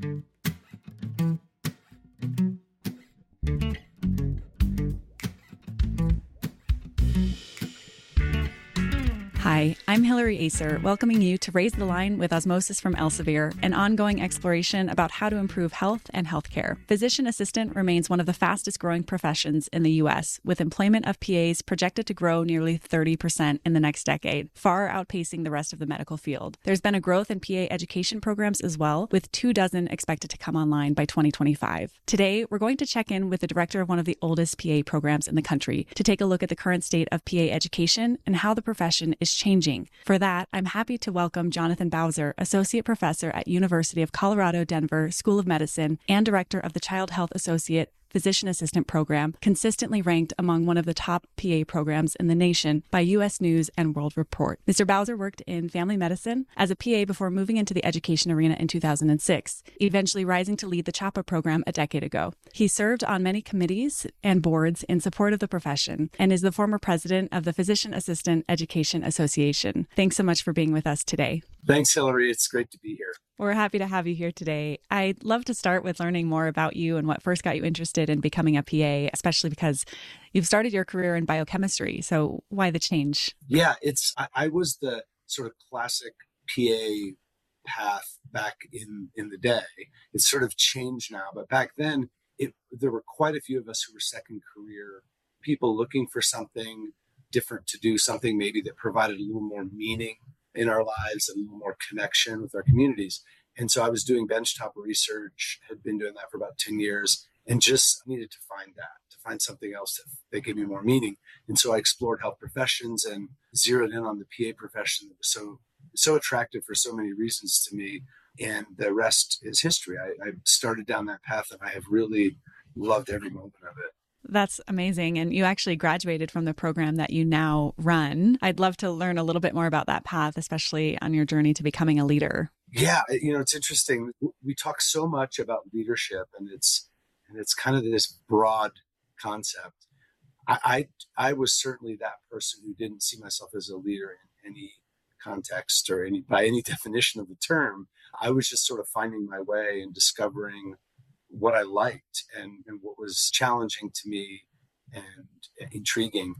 Thank you. Hi, I'm Hillary Acer, welcoming you to Raise the Line with Osmosis from Elsevier, an ongoing exploration about how to improve health and healthcare. Physician assistant remains one of the fastest growing professions in the U.S., with employment of PAs projected to grow nearly 30% in the next decade, far outpacing the rest of the medical field. There's been a growth in PA education programs as well, with two dozen expected to come online by 2025. Today, we're going to check in with the director of one of the oldest PA programs in the country to take a look at the current state of PA education and how the profession is changing. For that, I'm happy to welcome Jonathan Bowser, Associate Professor at University of Colorado Denver School of Medicine and Director of the Child Health Associate physician assistant program, consistently ranked among one of the top PA programs in the nation by U.S. News and World Report. Mr. Bowser worked in family medicine as a PA before moving into the education arena in 2006, eventually rising to lead the CHAPA program a decade ago. He served on many committees and boards in support of the profession and is the former president of the Physician Assistant Education Association. Thanks so much for being with us today. Thanks, Hillary. It's great to be here. We're happy to have you here today. I'd love to start with learning more about you and what first got you interested in becoming a PA, especially because you've started your career in biochemistry. So, why the change? Yeah, it's I, I was the sort of classic PA path back in in the day. It's sort of changed now, but back then, it there were quite a few of us who were second career people looking for something different to do, something maybe that provided a little more meaning in our lives and a little more connection with our communities. And so I was doing benchtop research, had been doing that for about 10 years, and just needed to find that, to find something else that, that gave me more meaning. And so I explored health professions and zeroed in on the PA profession that was so so attractive for so many reasons to me. And the rest is history. I, I started down that path and I have really loved every moment of it. That's amazing. And you actually graduated from the program that you now run. I'd love to learn a little bit more about that path, especially on your journey to becoming a leader. Yeah, you know, it's interesting. We talk so much about leadership and it's and it's kind of this broad concept. I, I, I was certainly that person who didn't see myself as a leader in any context or any by any definition of the term. I was just sort of finding my way and discovering what I liked and, and what was challenging to me and intriguing.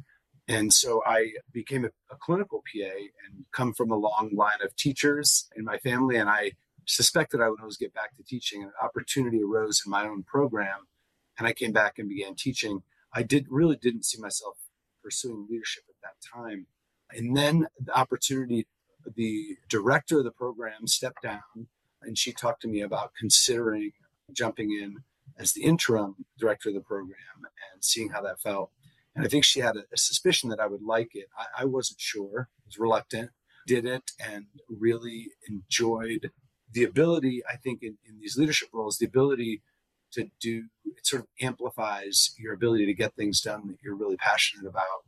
And so I became a, a, clinical PA and come from a long line of teachers in my family. And I suspected I would always get back to teaching. An opportunity arose in my own program, and I came back and began teaching. I did really didn't see myself pursuing leadership at that time. And then the opportunity, the director of the program stepped down and she talked to me about considering jumping in as the interim director of the program and seeing how that felt. And I think she had a, a suspicion that I would like it. I, I wasn't sure, was reluctant, did it, and really enjoyed the ability, I think, in, in these leadership roles, the ability to do it sort of amplifies your ability to get things done that you're really passionate about.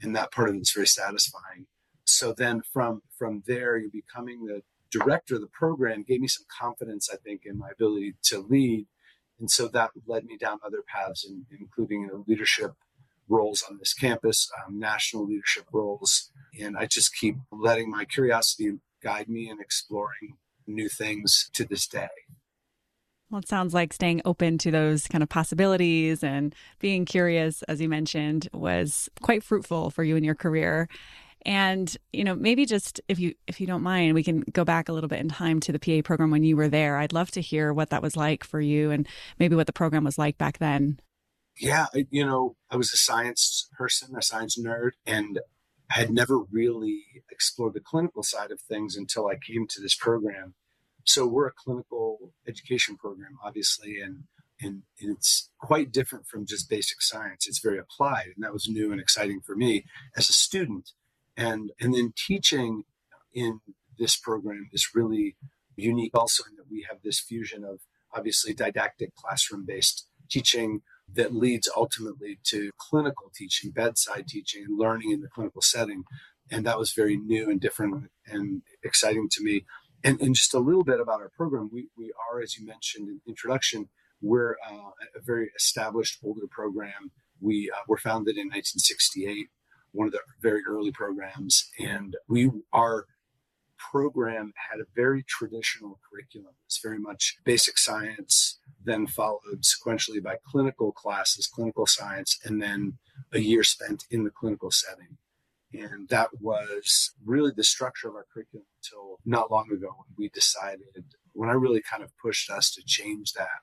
And that part of it's very satisfying. So then from from there, you're becoming the director of the program gave me some confidence, I think, in my ability to lead. And so that led me down other paths, in, including you know, leadership roles on this campus, um, national leadership roles. And I just keep letting my curiosity guide me and exploring new things to this day. Well, it sounds like staying open to those kind of possibilities and being curious, as you mentioned, was quite fruitful for you in your career. And, you know, maybe just if you if you don't mind, we can go back a little bit in time to the PA program when you were there. I'd love to hear what that was like for you and maybe what the program was like back then. Yeah, you know, I was a science person, a science nerd, and had never really explored the clinical side of things until I came to this program. So we're a clinical education program, obviously, and and, and, it's quite different from just basic science. It's very applied, and that was new and exciting for me as a student and and then teaching in this program is really unique also in that we have this fusion of obviously didactic classroom based teaching that leads ultimately to clinical teaching bedside teaching and learning in the clinical setting. And that was very new and different and exciting to me. And, and just a little bit about our program. We, we are as you mentioned in introduction we're uh, a very established older program. We uh, were founded in 1968 one of the very early programs. And we our program had a very traditional curriculum. It's very much basic science, then followed sequentially by clinical classes, clinical science, and then a year spent in the clinical setting. And that was really the structure of our curriculum until not long ago when we decided, when I really kind of pushed us to change that.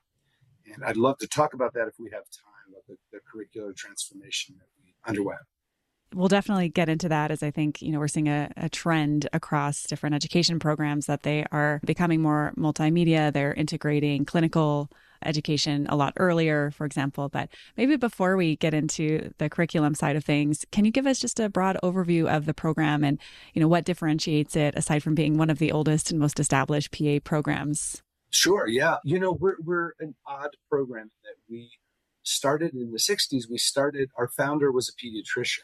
And I'd love to talk about that if we have time, about the, the curricular transformation that we underwent. We'll definitely get into that as I think, you know, we're seeing a, a, trend across different education programs that they are becoming more multimedia. They're integrating clinical education a lot earlier, for example. But maybe before we get into the curriculum side of things, can you give us just a broad overview of the program and, you know, what differentiates it aside from being one of the oldest and most established PA programs? Sure. Yeah. You know, we're, we're an odd program that we started in the 60s. We started, our founder was a pediatrician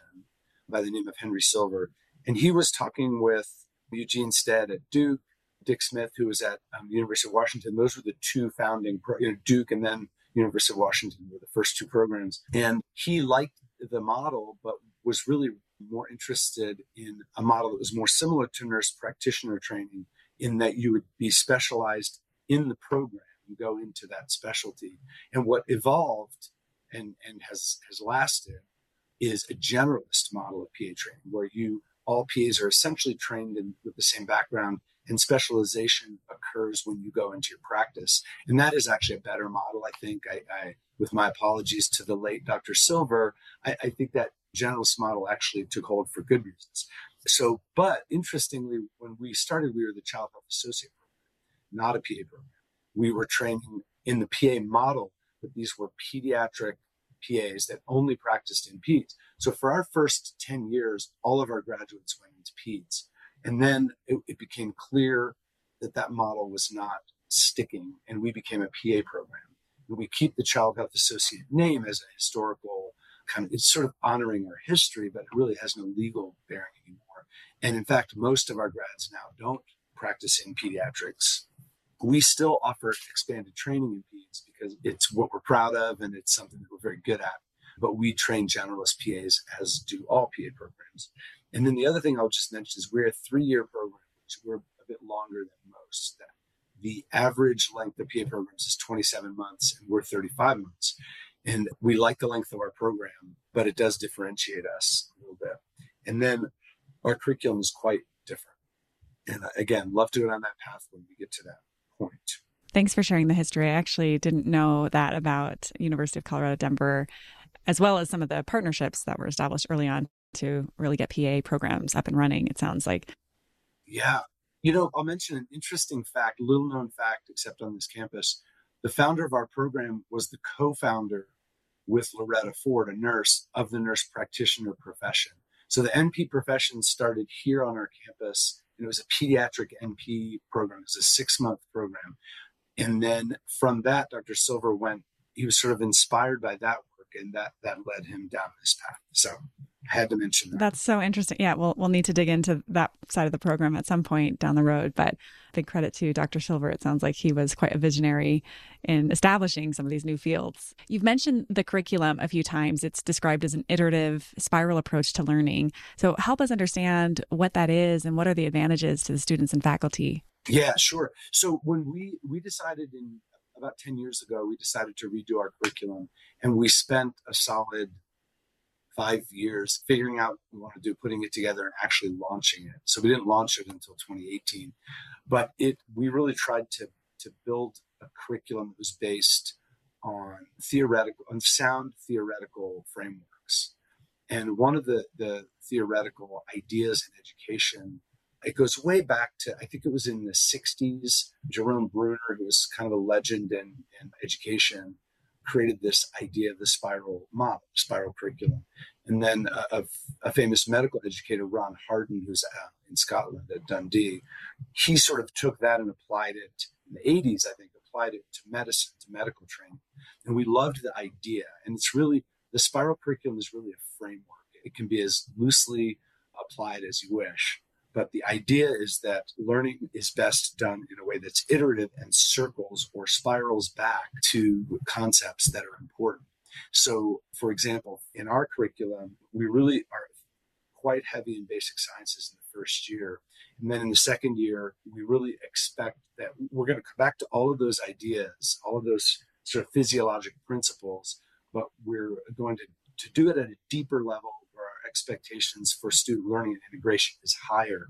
by the name of Henry Silver. And he was talking with Eugene Stead at Duke, Dick Smith, who was at um, University of Washington. Those were the two founding, pro- you know, Duke and then University of Washington were the first two programs. And he liked the model, but was really more interested in a model that was more similar to nurse practitioner training in that you would be specialized in the program and go into that specialty. And what evolved and, and has, has lasted is a generalist model of PA training, where you all PAs are essentially trained in, with the same background, and specialization occurs when you go into your practice. And that is actually a better model, I think. I, I with my apologies to the late Dr. Silver, I, I think that generalist model actually took hold for good reasons. So, but interestingly, when we started, we were the child health associate program, not a PA program. We were training in the PA model, but these were pediatric PAs that only practiced in peds. So for our first 10 years, all of our graduates went into peds. And then it, it became clear that that model was not sticking, and we became a PA program. And we keep the Child Health Associate name as a historical kind of, it's sort of honoring our history, but it really has no legal bearing anymore. And in fact, most of our grads now don't practice in pediatrics we still offer expanded training in peds because it's what we're proud of and it's something that we're very good at. But we train generalist PAs as do all PA programs. And then the other thing I'll just mention is we're a three-year program, which we're a bit longer than most. The average length of PA programs is 27 months, and we're 35 months. And we like the length of our program, but it does differentiate us a little bit. And then our curriculum is quite different. And uh, again, love to go down that path when we get to that. Thanks for sharing the history. I actually didn't know that about University of Colorado Denver, as well as some of the partnerships that were established early on to really get PA programs up and running. It sounds like. Yeah. You know, I'll mention an interesting fact, little known fact, except on this campus. The founder of our program was the co founder with Loretta Ford, a nurse of the nurse practitioner profession. So the NP profession started here on our campus and it was a pediatric NP program. It was a six month program. And then from that, Dr. Silver went, he was sort of inspired by that work and that, that led him down this path. So I had to mention that. That's so interesting. Yeah, we'll, we'll need to dig into that side of the program at some point down the road. But big credit to Dr. Silver. It sounds like he was quite a visionary in establishing some of these new fields. You've mentioned the curriculum a few times. It's described as an iterative spiral approach to learning. So help us understand what that is and what are the advantages to the students and faculty. Yeah, sure. So when we we decided in about 10 years ago, we decided to redo our curriculum and we spent a solid five years figuring out what we want to do, putting it together, and actually launching it. So we didn't launch it until 2018, but it we really tried to to build a curriculum that was based on theoretical, on sound theoretical frameworks. And one of the the theoretical ideas in education it goes way back to I think it was in the 60s. Jerome Bruner, who was kind of a legend in, in education, created this idea of the spiral model, spiral curriculum. And then a, a famous medical educator, Ron Harden, who's uh, in Scotland at Dundee, he sort of took that and applied it in the 80s, I think, applied it to medicine, to medical training. And we loved the idea. And it's really, the spiral curriculum is really a framework. It can be as loosely applied as you wish. But the idea is that learning is best done in a way that's iterative and circles or spirals back to concepts that are important. So, for example, in our curriculum, we really are quite heavy in basic sciences in the first year. And then in the second year, we really expect that we're going to come back to all of those ideas, all of those sort of physiologic principles, but we're going to, to do it at a deeper level expectations for student learning and integration is higher.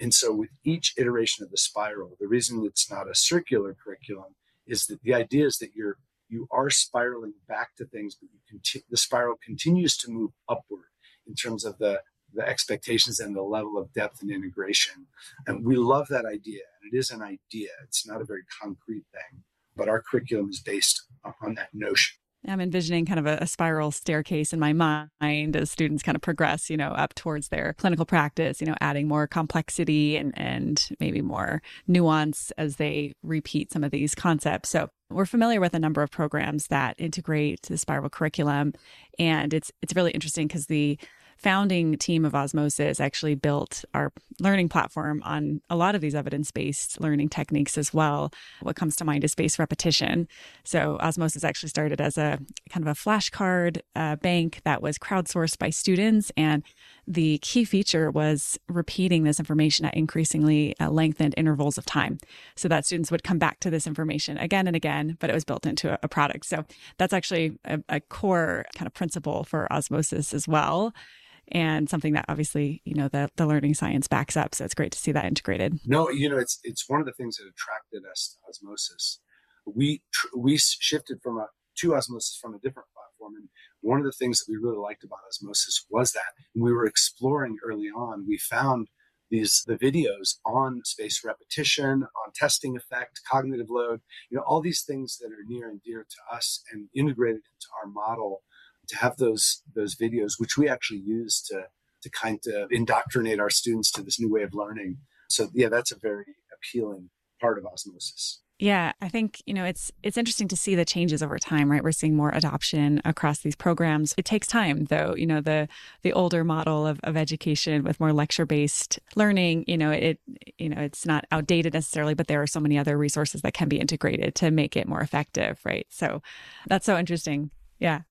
And so with each iteration of the spiral, the reason it's not a circular curriculum is that the idea is that you're you are spiraling back to things, but you conti- the spiral continues to move upward in terms of the the expectations and the level of depth and integration. And we love that idea. And it is an idea. It's not a very concrete thing, but our curriculum is based on that notion. I'm envisioning kind of a, a, spiral staircase in my mind as students kind of progress, you know, up towards their clinical practice, you know, adding more complexity and, and maybe more nuance as they repeat some of these concepts. So we're familiar with a number of programs that integrate the spiral curriculum. And it's it's really interesting because the founding team of Osmosis actually built our learning platform on a lot of these evidence based learning techniques as well. What comes to mind is spaced repetition. So, Osmosis actually started as a kind of a flashcard uh, bank that was crowdsourced by students. And the key feature was repeating this information at increasingly uh, lengthened intervals of time so that students would come back to this information again and again, but it was built into a, a product. So, that's actually a, a core kind of principle for Osmosis as well and something that obviously you know the, the learning science backs up. So it's great to see that integrated. No you know it's it's one of the things that attracted us to osmosis. We we shifted from a to osmosis from a different platform and one of the things that we really liked about osmosis was that we were exploring early on we found these the videos on spaced repetition on testing effect cognitive load you know all these things that are near and dear to us and integrated into our model to have those those videos, which we actually use to to kind of indoctrinate our students to this new way of learning. So yeah, that's a very appealing part of osmosis. Yeah, I think, you know, it's it's interesting to see the changes over time, right? We're seeing more adoption across these programs. It takes time though, you know, the the older model of, of education with more lecture-based learning, you know, it you know, it's not outdated necessarily, but there are so many other resources that can be integrated to make it more effective, right? So that's so interesting. Yeah.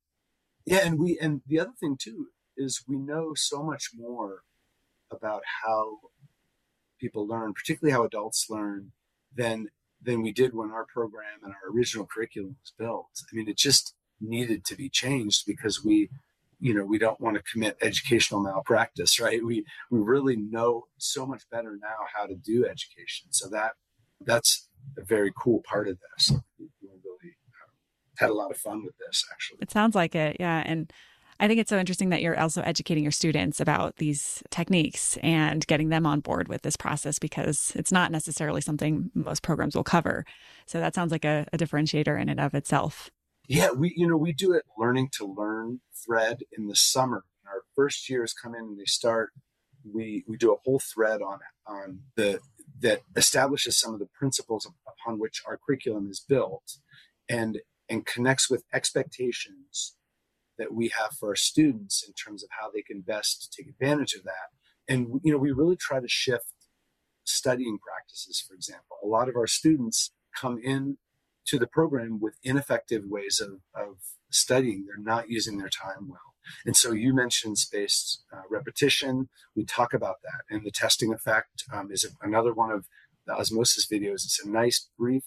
Yeah, and we and the other thing too is we know so much more about how people learn, particularly how adults learn, than than we did when our program and our original curriculum was built. I mean, it just needed to be changed because we, you know, we don't want to commit educational malpractice, right? We we really know so much better now how to do education. So that that's a very cool part of this had a lot of fun with this actually. It sounds like it, yeah. And I think it's so interesting that you're also educating your students about these techniques and getting them on board with this process because it's not necessarily something most programs will cover. So that sounds like a, a differentiator in and of itself. Yeah, we you know we do it learning to learn thread in the summer. Our first years come in and they start. We we do a whole thread on on the that establishes some of the principles upon which our curriculum is built, and and connects with expectations that we have for our students in terms of how they can best take advantage of that. And you know, we really try to shift studying practices, for example. A lot of our students come in to the program with ineffective ways of, of studying. They're not using their time well. And so you mentioned spaced uh, repetition. We talk about that. And the testing effect um, is another one of the osmosis videos. It's a nice, brief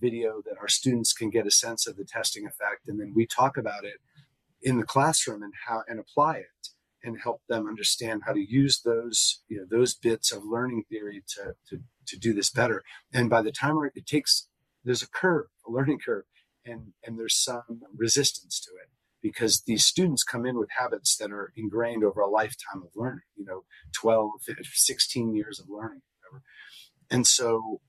video that our students can get a sense of the testing effect and then we talk about it in the classroom and how and apply it and help them understand how to use those you know those bits of learning theory to to, to do this better. And by the time it takes there's a curve a learning curve and and there's some resistance to it because these students come in with habits that are ingrained over a lifetime of learning you know 12 16 years of learning whatever. And so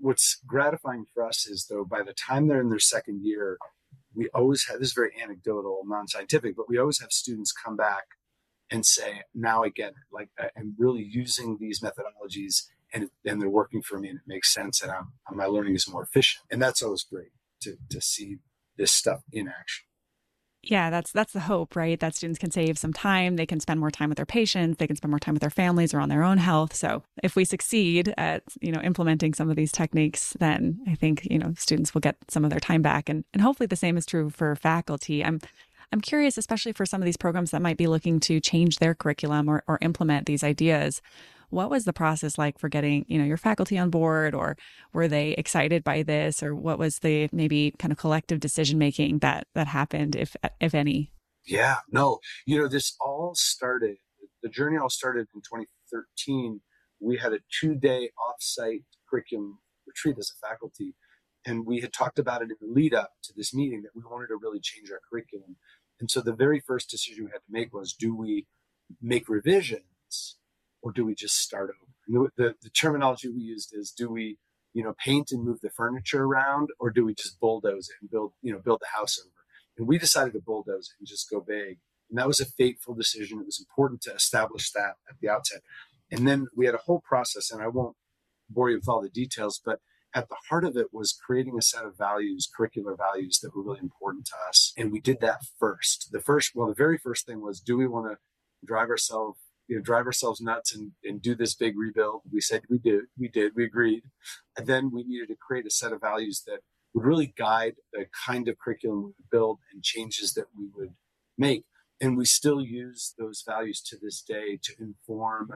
what's gratifying for us is though by the time they're in their second year we always have this is very anecdotal non-scientific but we always have students come back and say now i get it. Like i'm really using these methodologies and, and they're working for me and it makes sense and I'm, my learning is more efficient. And that's always great to, to see this stuff in action yeah, that's that's the hope, right? That students can save some time, they can spend more time with their patients, they can spend more time with their families or on their own health. So, if we succeed at, you know, implementing some of these techniques, then I think, you know, students will get some of their time back and and hopefully the same is true for faculty. I'm I'm curious, especially for some of these programs that might be looking to change their curriculum or, or implement these ideas. What was the process like for getting, you know, your faculty on board or were they excited by this or what was the maybe kind of collective decision making that that happened if if any? Yeah, no. You know, this all started the journey all started in 2013. We had a two-day off-site curriculum retreat as a faculty and we had talked about it in the lead up to this meeting that we wanted to really change our curriculum. And so the very first decision we had to make was do we make revisions or do we just start over? The, the, the, terminology we used is do we, you know, paint and move the furniture around or do we just bulldoze it and build, you know, build the house over? And we decided to bulldoze it and just go big. And that was a fateful decision. It was important to establish that at the outset. And then we had a whole process, and I won't bore you with all the details, but at the heart of it was creating a set of values, curricular values that were really important to us. And we did that first. The first, well, the very first thing was, do we want to drive ourselves, you know, drive ourselves nuts and, and do this big rebuild? We said we did, we did, we agreed. And then we needed to create a set of values that would really guide the kind of curriculum we would build and changes that we would make. And we still use those values to this day to inform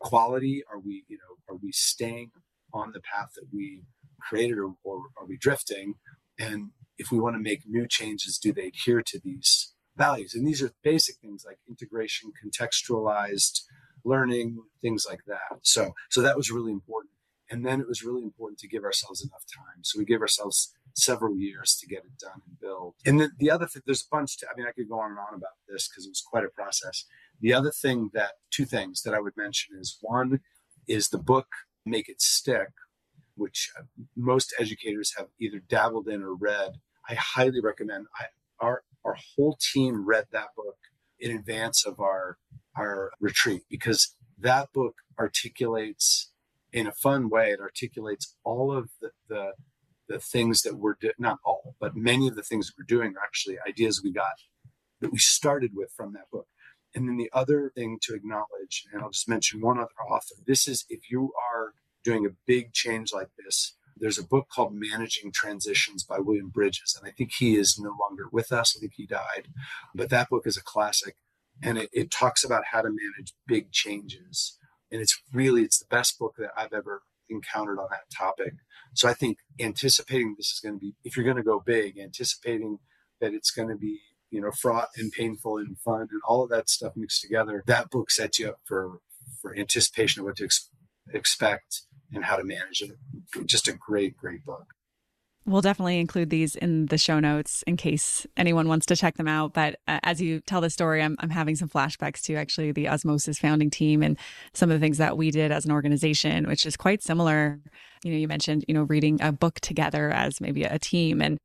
quality. Are we, you know, are we staying on the path that we created or, or are we drifting? And if we want to make new changes, do they adhere to these values? And these are basic things like integration, contextualized learning, things like that. So, so that was really important. And then it was really important to give ourselves enough time. So we gave ourselves several years to get it done and build. And then the other thing, there's a bunch to, I mean, I could go on and on about this because it was quite a process. The other thing that, two things that I would mention is one is the book Make It Stick, which uh, most educators have either dabbled in or read. I highly recommend. I, our our whole team read that book in advance of our our retreat because that book articulates in a fun way. It articulates all of the the, the things that we're do- not all, but many of the things that we're doing are actually ideas we got that we started with from that book. And then the other thing to acknowledge, and I'll just mention one other author. This is if you are doing a big change like this, there's a book called Managing Transitions by William Bridges. And I think he is no longer with us. I think he died. But that book is a classic. And it, it talks about how to manage big changes. And it's really, it's the best book that I've ever encountered on that topic. So I think anticipating this is going to be, if you're going to go big, anticipating that it's going to be you know, fraught and painful and fun and all of that stuff mixed together. That book sets you up for for anticipation of what to ex- expect and how to manage it. Just a great, great book. We'll definitely include these in the show notes in case anyone wants to check them out. But uh, as you tell the story, I'm, I'm having some flashbacks to actually the Osmosis founding team and some of the things that we did as an organization, which is quite similar. You know, you mentioned, you know, reading a book together as maybe a team. And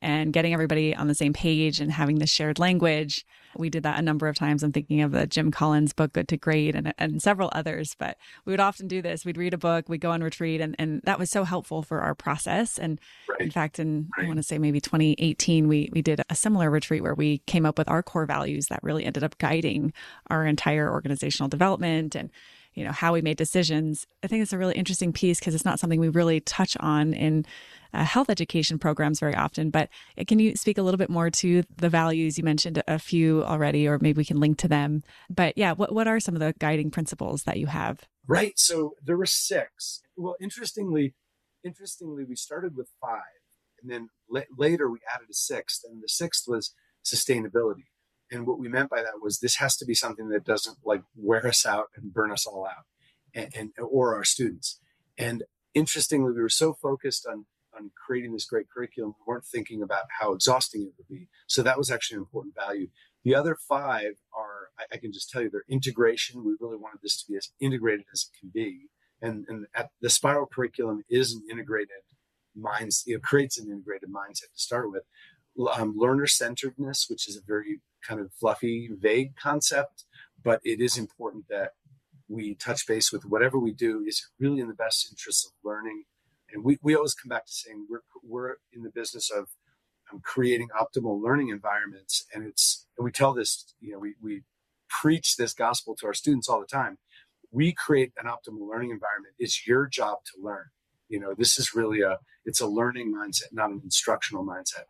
and getting everybody on the same page and having this shared language. We did that a number of times. I'm thinking of the Jim Collins book, Good to Great, and, and several others. But we would often do this. We'd read a book, we'd go on retreat, and, and that was so helpful for our process. And right. in fact, in right. I want to say maybe 2018, we, we did a similar retreat where we came up with our core values that really ended up guiding our entire organizational development and you know how we made decisions i think it's a really interesting piece because it's not something we really touch on in uh, health education programs very often. But uh, can you speak a little bit more to the values? You mentioned a few already, or maybe we can link to them. But yeah, what, what are some of the guiding principles that you have? Right. So there were six. Well, interestingly, interestingly, we started with five, and then later we added a sixth, and the sixth was sustainability. And what we meant by that was this has to be something that doesn't like wear us out and burn us all out, and, and or our students. And interestingly, we were so focused on on creating this great curriculum, we weren't thinking about how exhausting it would be. So that was actually an important value. The other five are, I, I can just tell you, they're integration. We really wanted this to be as integrated as it can be. And, and the spiral curriculum is an integrated mindset, it creates an integrated mindset to start with. Um, learner centeredness, which is a very kind of fluffy, vague concept, but it is important that we touch base with whatever we do is really in the best interest of learning and we, we always come back to saying we're, we're in the business of um, creating optimal learning environments. And it's, and we tell this, you know, we, we preach this gospel to our students all the time. We create an optimal learning environment. It's your job to learn. You know, this is really a, it's a learning mindset, not an instructional mindset.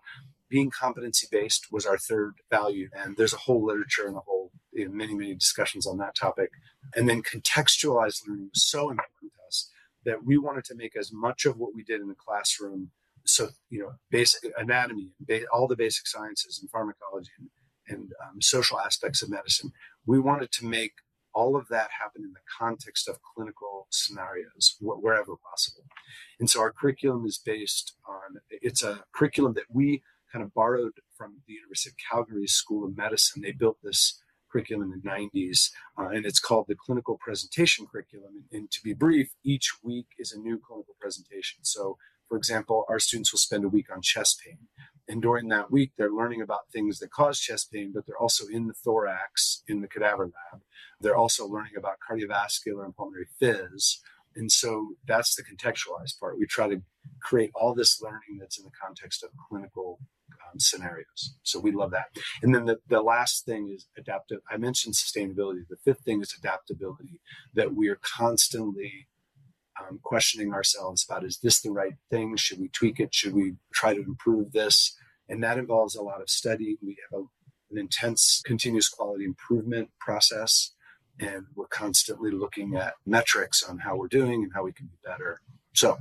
Being competency based was our third value. And there's a whole literature and a whole you know, many, many discussions on that topic. And then contextualized learning was so important to us that we wanted to make as much of what we did in the classroom. So, you know, basic anatomy, all the basic sciences and pharmacology and, and um, social aspects of medicine. We wanted to make all of that happen in the context of clinical scenarios wh- wherever possible. And so our curriculum is based on, it's a curriculum that we kind of borrowed from the University of Calgary School of Medicine. They built this curriculum in the 90s, uh, and it's called the Clinical Presentation Curriculum. And, and to be brief, each week is a new clinical presentation. So, for example, our students will spend a week on chest pain. And during that week, they're learning about things that cause chest pain, but they're also in the thorax in the cadaver lab. They're also learning about cardiovascular and pulmonary phys. And so that's the contextualized part. We try to create all this learning that's in the context of clinical um, scenarios. So we love that. And then the, the last thing is adaptive. I mentioned sustainability. The fifth thing is adaptability, that we are constantly um, questioning ourselves about is this the right thing? Should we tweak it? Should we try to improve this? And that involves a lot of study. We have a, an intense continuous quality improvement process. And we're constantly looking at metrics on how we're doing and how we can be better. So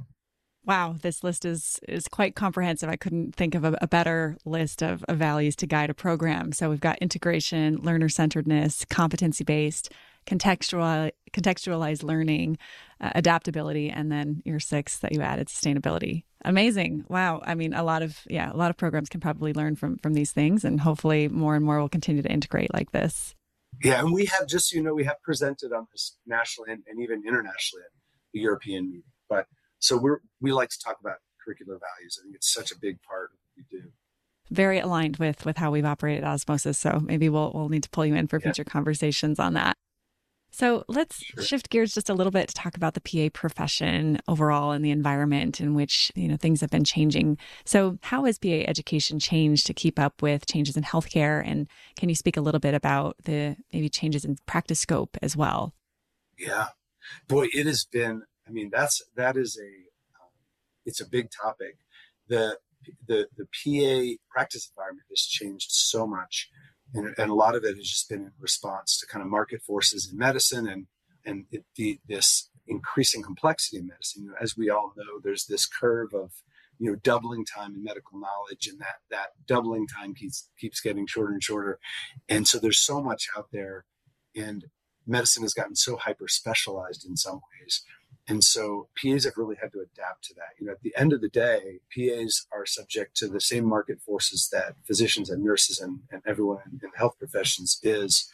Wow, this list is is quite comprehensive. I couldn't think of a, a better list of, of, values to guide a program. So we've got integration, learner centeredness, competency based, contextual contextualized learning, uh, adaptability, and then your sixth that you added, sustainability. Amazing! Wow. I mean, a lot of yeah, a lot of programs can probably learn from from these things, and hopefully more and more will continue to integrate like this. Yeah, and we have just so you know we have presented on this nationally and, and even internationally at the European meeting, but so we're we like to talk about curricular values. I think it's such a big part of what we do. Very aligned with with how we've operated osmosis. So maybe we'll we'll need to pull you in for yeah. future conversations on that. So let's sure. shift gears just a little bit to talk about the PA profession overall and the environment in which you know things have been changing. So how has PA education changed to keep up with changes in healthcare? And can you speak a little bit about the maybe changes in practice scope as well? Yeah, boy, it has been I mean, that's that is a um, it's a big topic. The the the PA practice environment has changed so much, and, and a lot of it has just been in response to kind of market forces in medicine and and it, the this increasing complexity in medicine. You know, as we all know, there's this curve of you know doubling time in medical knowledge, and that that doubling time keeps keeps getting shorter and shorter, and so there's so much out there, and medicine has gotten so hyper specialized in some ways and so PAs have really had to adapt to that. You know, at the end of the day, PAs are subject to the same market forces that physicians and nurses and, and everyone in, health professions is.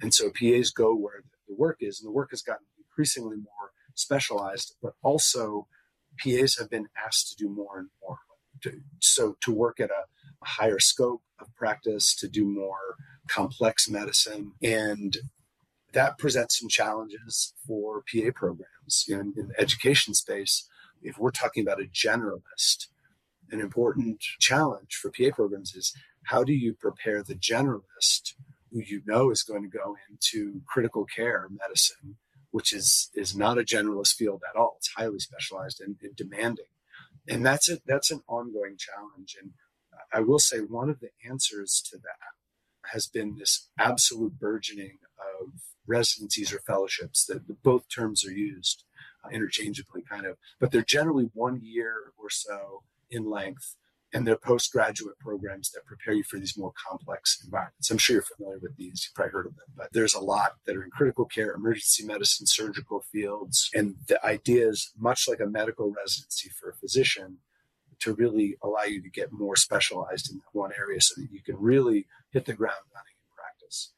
And so PAs go where the work is, and the work has gotten increasingly more specialized, but also PAs have been asked to do more and more. To, so to work at a higher scope of practice, to do more complex medicine. And that presents some challenges for PA programs in, in the education space. If we're talking about a generalist, an important challenge for PA programs is how do you prepare the generalist who you know is going to go into critical care medicine, which is is not a generalist field at all. It's highly specialized and, and demanding, and that's it. That's an ongoing challenge. And I will say one of the answers to that has been this absolute burgeoning of residencies or fellowships that both terms are used uh, interchangeably kind of but they're generally one year or so in length and they're postgraduate programs that prepare you for these more complex environments. I'm sure you're familiar with these, you've probably heard of them, but there's a lot that are in critical care, emergency medicine, surgical fields. And the idea is much like a medical residency for a physician to really allow you to get more specialized in that one area so that you can really hit the ground running in practice.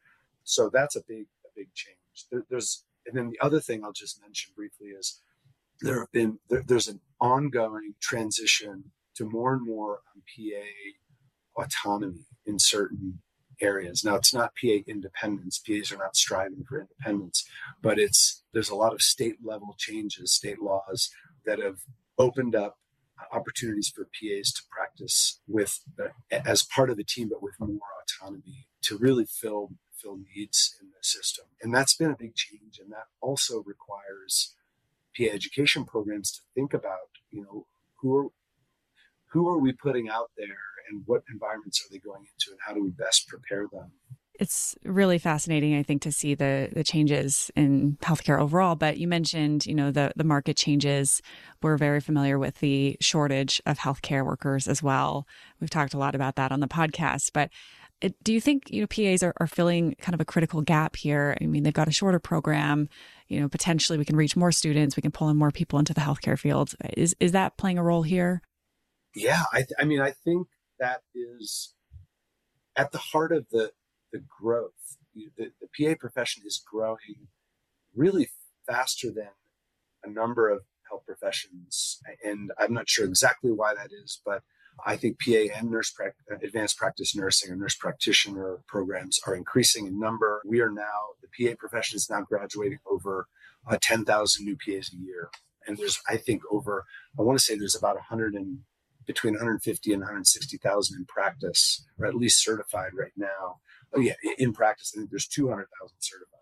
So that's a big big change. There, there's and then the other thing I'll just mention briefly is there have been there, there's an ongoing transition to more and more PA autonomy in certain areas. Now it's not PA independence. PAs are not striving for independence, but it's there's a lot of state level changes, state laws that have opened up opportunities for PAs to practice with uh, as part of the team, but with more autonomy to really fill fill needs in system. And that's been a big change. And that also requires PA education programs to think about, you know, who are who are we putting out there and what environments are they going into and how do we best prepare them it's really fascinating, I think, to see the the changes in healthcare overall. But you mentioned, you know, the the market changes. We're very familiar with the shortage of healthcare workers as well. We've talked a lot about that on the podcast. But do you think you know PAs are, are filling kind of a critical gap here? I mean, they've got a shorter program. You know, potentially we can reach more students. We can pull in more people into the healthcare field. Is is that playing a role here? Yeah, I, th- I mean, I think that is at the heart of the the growth. The, the PA profession is growing really faster than a number of health professions, and I'm not sure exactly why that is, but I think PA and nurse advanced practice nursing or nurse practitioner programs are increasing in number. We are now the PA profession is now graduating over uh, 10,000 new PAs a year, and there's I think over I want to say there's about 100 and between 150 and 160,000 in practice, or at least certified right now. Oh yeah, in practice, I think there's 200,000 certified.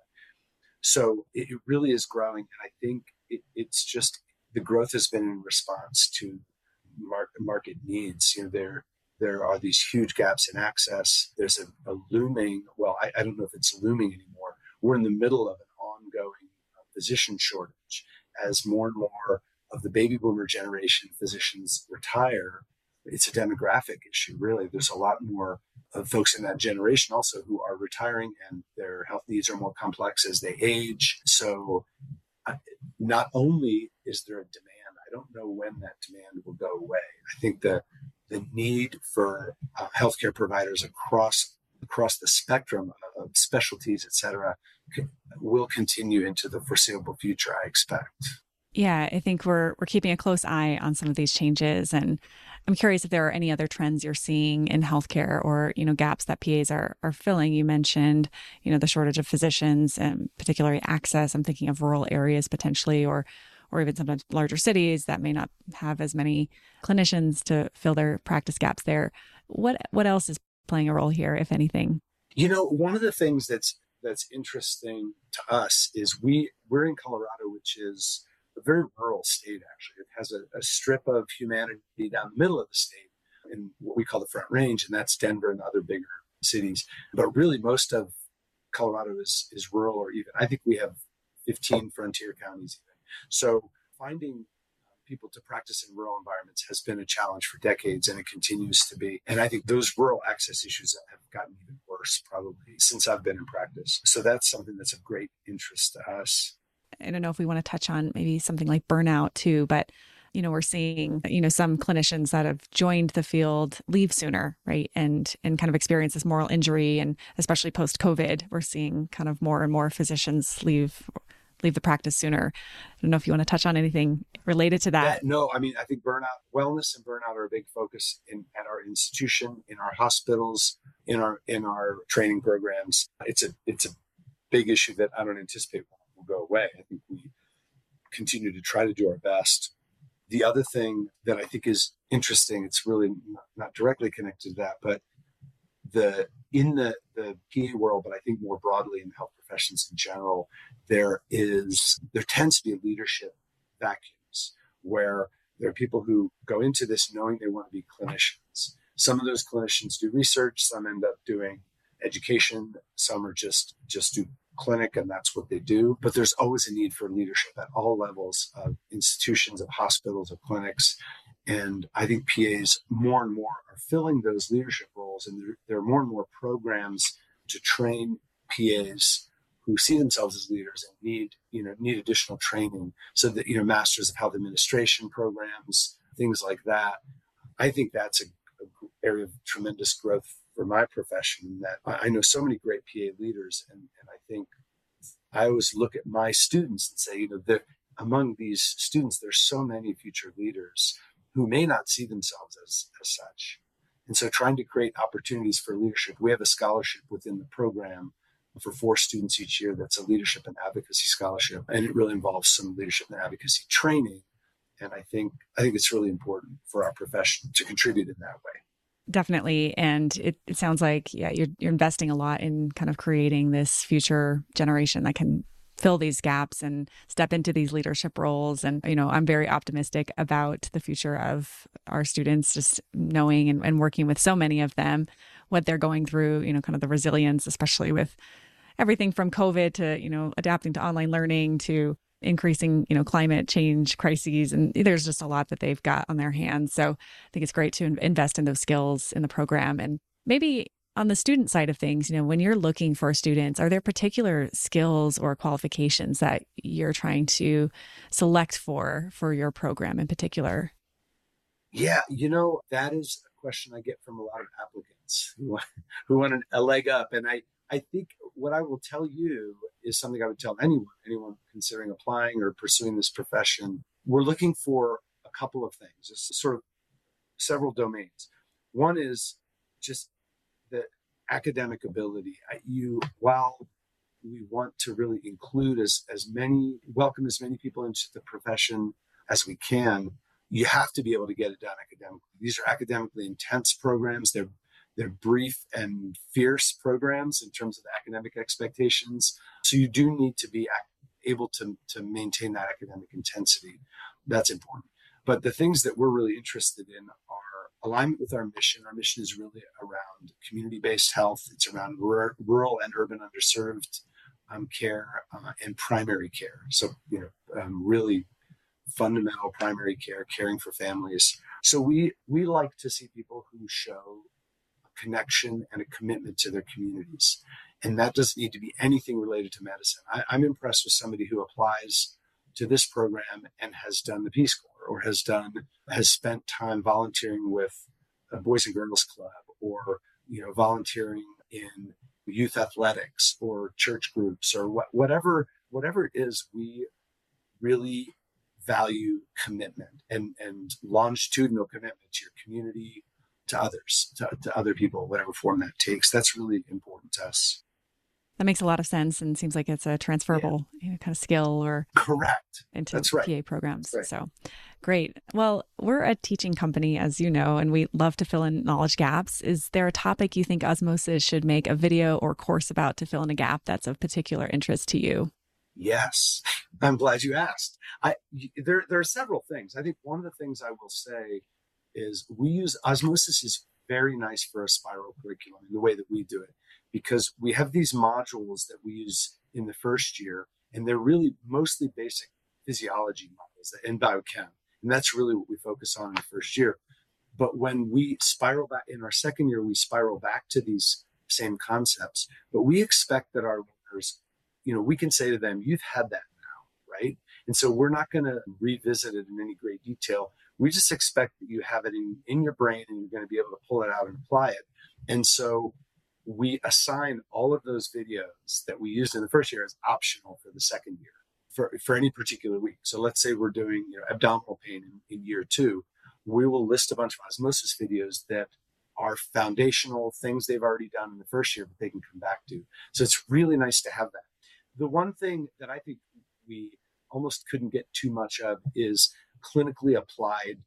So it, it, really is growing, and I think it, it's just the growth has been in response to market, market needs. You know, there there are these huge gaps in access. There's a, a looming. Well, I, I, don't know if it's looming anymore. We're in the middle of an ongoing uh, physician shortage as more and more of the baby boomer generation physicians retire, it's a demographic issue, really. There's a lot more folks in that generation also who are retiring and their health needs are more complex as they age. So, not only is there a demand, I don't know when that demand will go away. I think the the need for uh, healthcare providers across across the spectrum of specialties, et cetera, will continue into the foreseeable future. I expect. Yeah, I think we're we're keeping a close eye on some of these changes and I'm curious if there are any other trends you're seeing in healthcare or, you know, gaps that PAs are are filling. You mentioned, you know, the shortage of physicians and particularly access. I'm thinking of rural areas potentially or or even sometimes larger cities that may not have as many clinicians to fill their practice gaps there. What what else is playing a role here, if anything? You know, one of the things that's that's interesting to us is we we're in Colorado, which is a very rural state, actually. It has a, a, strip of humanity down the middle of the state in what we call the Front Range, and that's Denver and other bigger cities. But really, most of Colorado is, is rural, or even, I think we have 15 frontier counties, even. So finding uh, people to practice in rural environments has been a challenge for decades and it continues to be. And I think those rural access issues have gotten even worse probably since I've been in practice. So that's something that's of great interest to us. I don't know if we want to touch on maybe something like burnout too, but you know we're seeing you know some clinicians that have joined the field leave sooner right and and kind of experience this moral injury and especially post covid we're seeing kind of more and more physicians leave leave the practice sooner i don't know if you want to touch on anything related to that yeah, no i mean i think burnout wellness and burnout are a big focus in at our institution in our hospitals in our in our training programs it's a it's a big issue that i don't anticipate will go away. I think we continue to try to do our best. The other thing that I think is interesting, it's really not directly connected to that, but the in the, the PA world, but I think more broadly in the health professions in general, there is there tends to be leadership vacuums where there are people who go into this knowing they want to be clinicians. Some of those clinicians do research, some end up doing education, some are just just do clinic and that's what they do. But there's always a need for leadership at all levels of institutions, of hospitals, of clinics. And I think PAs more and more are filling those leadership roles. And there, there are more and more programs to train PAs who see themselves as leaders and need, you know, need additional training. So that, you know, masters of health administration programs, things like that. I think that's a, a area of tremendous growth for my profession that I know so many great PA leaders, and, and I think I always look at my students and say, you know, among these students, there's so many future leaders who may not see themselves as, as such. And so trying to create opportunities for leadership, we have a scholarship within the program for four students each year that's a leadership and advocacy scholarship. And it really involves some leadership and advocacy training. And I think I think it's really important for our profession to contribute in that way. Definitely. And it, it sounds like, yeah, you're, you're investing a lot in kind of creating this future generation that can fill these gaps and step into these leadership roles. And, you know, I'm very optimistic about the future of our students, just knowing and, and working with so many of them. what they're going through, you know, kind of the resilience, especially with everything from COVID to, you know, adapting to online learning to increasing, you know, climate change crises. And there's just a lot that they've got on their hands. So I think it's great to invest in those skills in the program. And maybe on the student side of things, you know, when you're looking for students, are there particular skills or qualifications that you're trying to select for for your program in particular? Yeah, you know, that is a question I get from a lot of applicants who want, who want a leg up. And I, I think what I will tell you is something I would tell anyone, anyone considering applying or pursuing this profession. We're looking for a couple of things, it's sort of several domains. One is just academic ability. You, while we want to really include as, as many, welcome as many people into the profession as we can, you have to be able to get it done academically. These are academically intense programs. They're they're brief and fierce programs in terms of the academic expectations. So you do need to be able to, to maintain that academic intensity. That's important. But the things that we're really interested in alignment with our mission. Our mission is really around community based health, it's around rural and urban underserved um, care uh, and primary care. So, you know, um, really fundamental primary care, caring for families. So we we like to see people who show a connection and a commitment to their communities, and that doesn't need to be anything related to medicine. I, I'm impressed with somebody who applies to this program and has done the Peace Corps or has done has spent time volunteering with a Boys and Girls Club or you know volunteering in youth athletics or church groups or what, whatever whatever it is we really value commitment and and longitudinal commitment to your community to others to, to other people whatever form that takes. That's really important to us that makes a lot of sense and seems like it's a transferable yeah. you know, kind of skill or correct into That's right. PA programs. Right. So great. Well, we're a teaching company, as you know, and we love to fill in knowledge gaps. Is there a topic you think Osmosis should make a video or course about to fill in a gap that's of particular interest to you? Yes, I'm glad you asked. I there there are several things. I think one of the things I will say is we use Osmosis is very nice for a spiral curriculum in the way that we do it because we have these modules that we use in the first year, and they're really mostly basic physiology models and biochem. And that's really what we focus on in the first year. But when we spiral back in our second year, we spiral back to these same concepts. But we expect that our learners, you know, we can say to them, you've had that now, right? And so we're not going to revisit it in any great detail. We just expect that you have it in, in your brain and you're going to be able to pull it out and apply it. And so we assign all of those videos that we used in the first year as optional for the second year for, for any particular week. So let's say we're doing you know, abdominal pain in, in year two, we will list a bunch of osmosis videos that are foundational things they've already done in the first year, but they can come back to. So it's really nice to have that. The one thing that I think we almost couldn't get too much of is clinically applied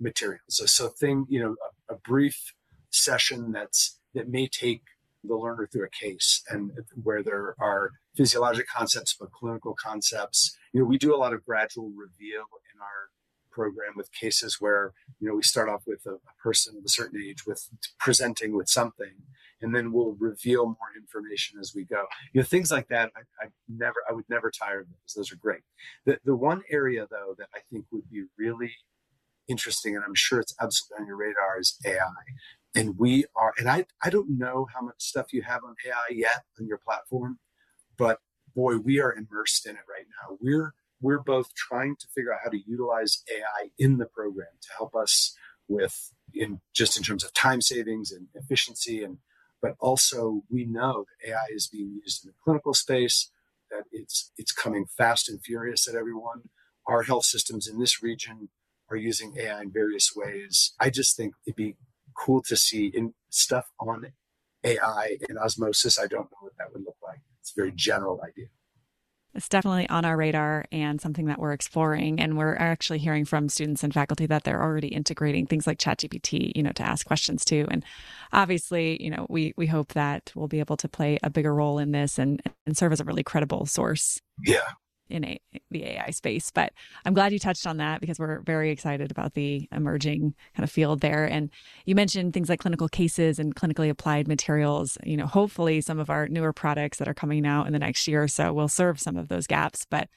materials. So, so thing, you know, a, a brief session that's that may take the learner through a case and where there are physiologic concepts but clinical concepts. You know we do a lot of gradual reveal in our program with cases where you know we start off with a, a person of a certain age with presenting with something and then we'll reveal more information as we go. You know things like that I, I never i would never tire of those. Those are great. The, the one area though that i think would be really interesting and i'm sure it's absolutely on your radar is ai and we are and i i don't know how much stuff you have on ai yet on your platform but boy we are immersed in it right now. We're we're both trying to figure out how to utilize ai in the program to help us with in just in terms of time savings and efficiency and but also we know that ai is being used in the clinical space that it's it's coming fast and furious at everyone. Our health systems in this region are using ai in various ways. I just think it'd be cool to see in stuff on AI and osmosis. I don't know what that would look like. It's a very general idea. It's definitely on our radar and something that we're exploring. And we're actually hearing from students and faculty that they're already integrating things like ChatGPT, you know, to ask questions too. And obviously, you know, we we hope that we'll be able to play a bigger role in this and and serve as a really credible source. Yeah. In a, the AI space. But I'm glad you touched on that because we're very excited about the emerging kind of field there. And you mentioned things like clinical cases and clinically applied materials. You know, hopefully some of our newer products that are coming out in the next year or so will serve some of those gaps. But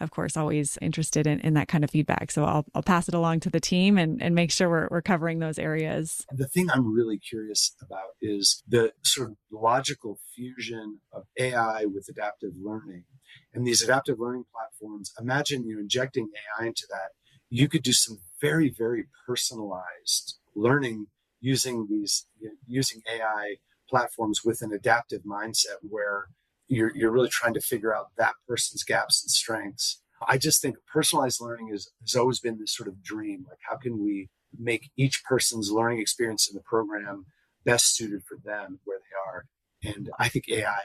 of course, always interested in, in that kind of feedback. So I'll, I'll pass it along to the team and, and make sure we're, we're covering those areas. The thing I'm really curious about is the sort of logical fusion of AI with adaptive learning and these adaptive learning platforms, imagine you injecting AI into that. You could do some very, very personalized learning using these you know, using AI platforms with an adaptive mindset where you're you're really trying to figure out that person's gaps and strengths. I just think personalized learning is, has always been this sort of dream. Like, how can we make each person's learning experience in the program best suited for them where they are? And I think AI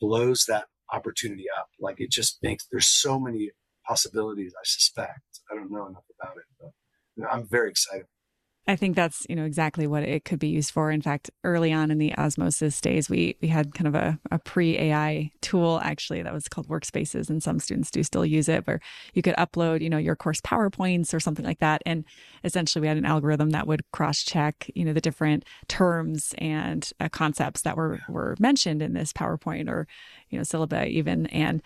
blows that opportunity up. Like it just makes there's so many possibilities. I suspect I don't know enough about it, but I'm very excited. I think that's you know exactly what it could be used for. In fact, early on in the osmosis days, we we had kind of a, a pre AI tool actually that was called Workspaces, and some students do still use it, where you could upload you know your course powerpoints or something like that, and essentially we had an algorithm that would cross check you know the different terms and uh, concepts that were were mentioned in this PowerPoint or you know syllabi even, and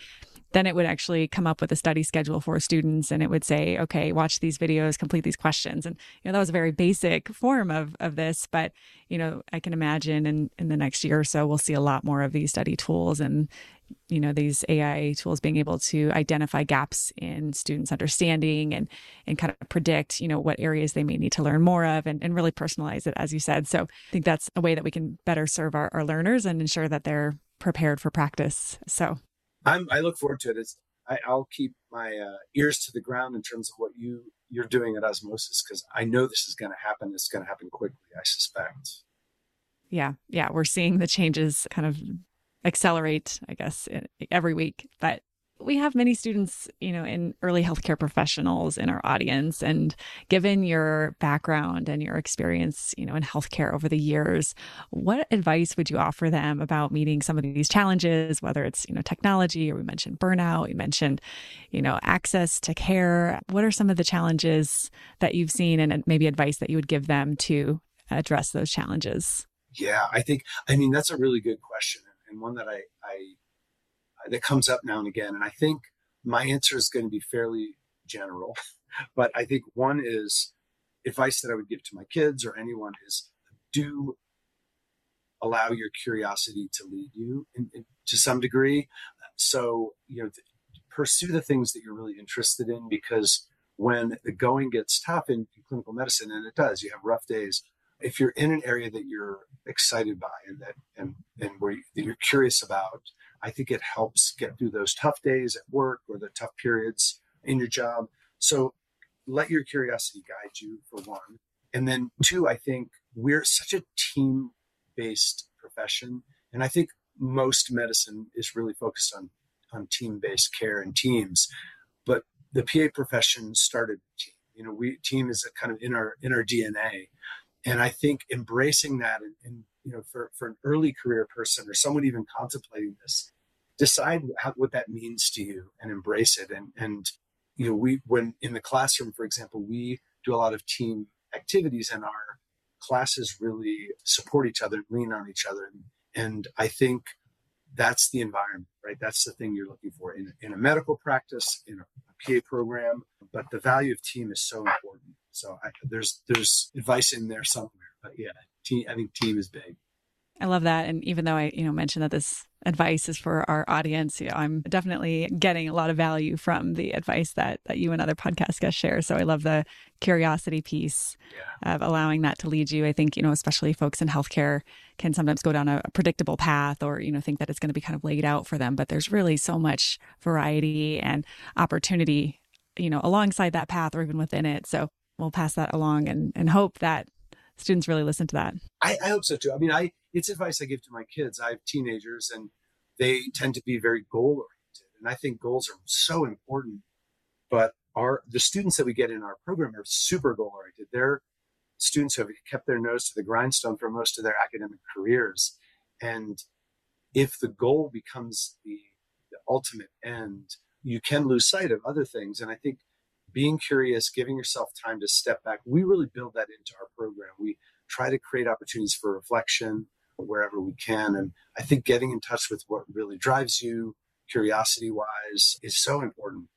then it would actually come up with a study schedule for students and it would say okay watch these videos complete these questions. And you know that was a very basic form of of this but you know i can imagine in in the next year or so we'll see a lot more of these study tools and you know these ai tools being able to identify gaps in students understanding and and kind of predict you know what areas they may need to learn more of and, and really personalize it as you said. So i think that's a way that we can better serve our, our learners and ensure that they're prepared for practice. So I'm, I look forward to it. It's, I, will keep my uh, ears to the ground in terms of what you you're doing at Osmosis because I know this is going to happen. It's going to happen quickly. I suspect. Yeah, yeah, we're seeing the changes kind of accelerate, I guess, every week. But we have many students, you know, in early healthcare professionals in our audience. And given your background and your experience, you know, in healthcare over the years, what advice would you offer them about meeting some of these challenges, whether it's, you know, technology or we mentioned burnout, we mentioned, you know, access to care? What are some of the challenges that you've seen and maybe advice that you would give them to address those challenges? Yeah, I think, I mean, that's a really good question and one that I, I that comes up now and again. And I think my answer is going to be fairly general, but I think one is advice that I would give to my kids or anyone is do allow your curiosity to lead you in, in, to some degree. So, you know, pursue the things that you're really interested in because when the going gets tough in, in clinical medicine, and it does, you have rough days. If you're in an area that you're excited by and that and and where you, that you're curious about, I think it helps get through those tough days at work or the tough periods in your job. So let your curiosity guide you for one. And then two, I think we're such a team based profession. And I think most medicine is really focused on, on team based care and teams. But the PA profession started team. You know, we team is a kind of in our in our DNA. And I think embracing that and, and you know, for, for an early career person or someone even contemplating this, decide how, what that means to you and embrace it. And, and, you know, we, when in the classroom, for example, we do a lot of team activities and our classes really support each other, lean on each other. And, I think that's the environment, right? That's the thing you're looking for in, in a medical practice, in a, a PA program. But the value of team is so important. So I, there's there's advice in there somewhere. But yeah, team, I think team is big. I love that. And even though I, you know, mentioned that this advice is for our audience, you know, I'm definitely getting a lot of value from the advice that that you and other podcast guests share. So I love the curiosity piece yeah. of allowing that to lead you. I think, you know, especially folks in healthcare can sometimes go down a, a predictable path or, you know, think that it's going to be kind of laid out for them. But there's really so much variety and opportunity, you know, alongside that path or even within it. So we'll pass that along and, and hope that students really listen to that. I, I hope so too. I mean, I it's advice I give to my kids. I have teenagers and they tend to be very goal oriented. And I think goals are so important. But our the students that we get in our program are super goal oriented. They're students who have kept their nose to the grindstone for most of their academic careers. And if the goal becomes the, the ultimate end, you can lose sight of other things. And I think being curious, giving yourself time to step back, we really build that into our program. We try to create opportunities for reflection wherever we can. And I think getting in touch with what really drives you, curiosity wise, is so important.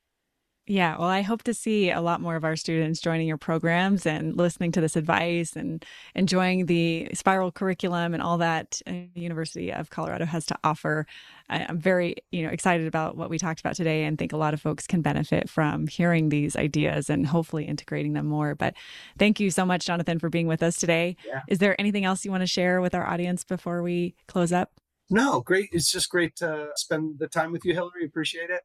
Yeah, well, I hope to see a lot more of our students joining your programs and listening to this advice and enjoying the spiral curriculum and all that uh, the University of Colorado has to offer. I'm very, you know, excited about what we talked about today and think a lot of folks can benefit from hearing these ideas and hopefully integrating them more. But thank you so much, Jonathan, for being with us today. Yeah. Is there anything else you want to share with our audience before we close up? No, great. It's just great to spend the time with you, Hillary. Appreciate it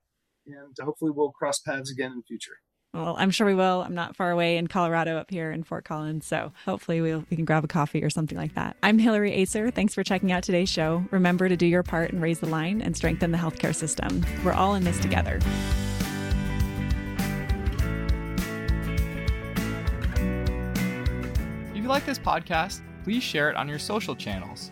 and hopefully we'll cross paths again in the future. Well, I'm sure we will. I'm not far away in Colorado up here in Fort Collins. So hopefully we'll, we can grab a coffee or something like that. I'm Hillary Acer. Thanks for checking out today's show. Remember to do your part and raise the line and strengthen the healthcare system. We're all in this together. If you like this podcast, please share it on your social channels.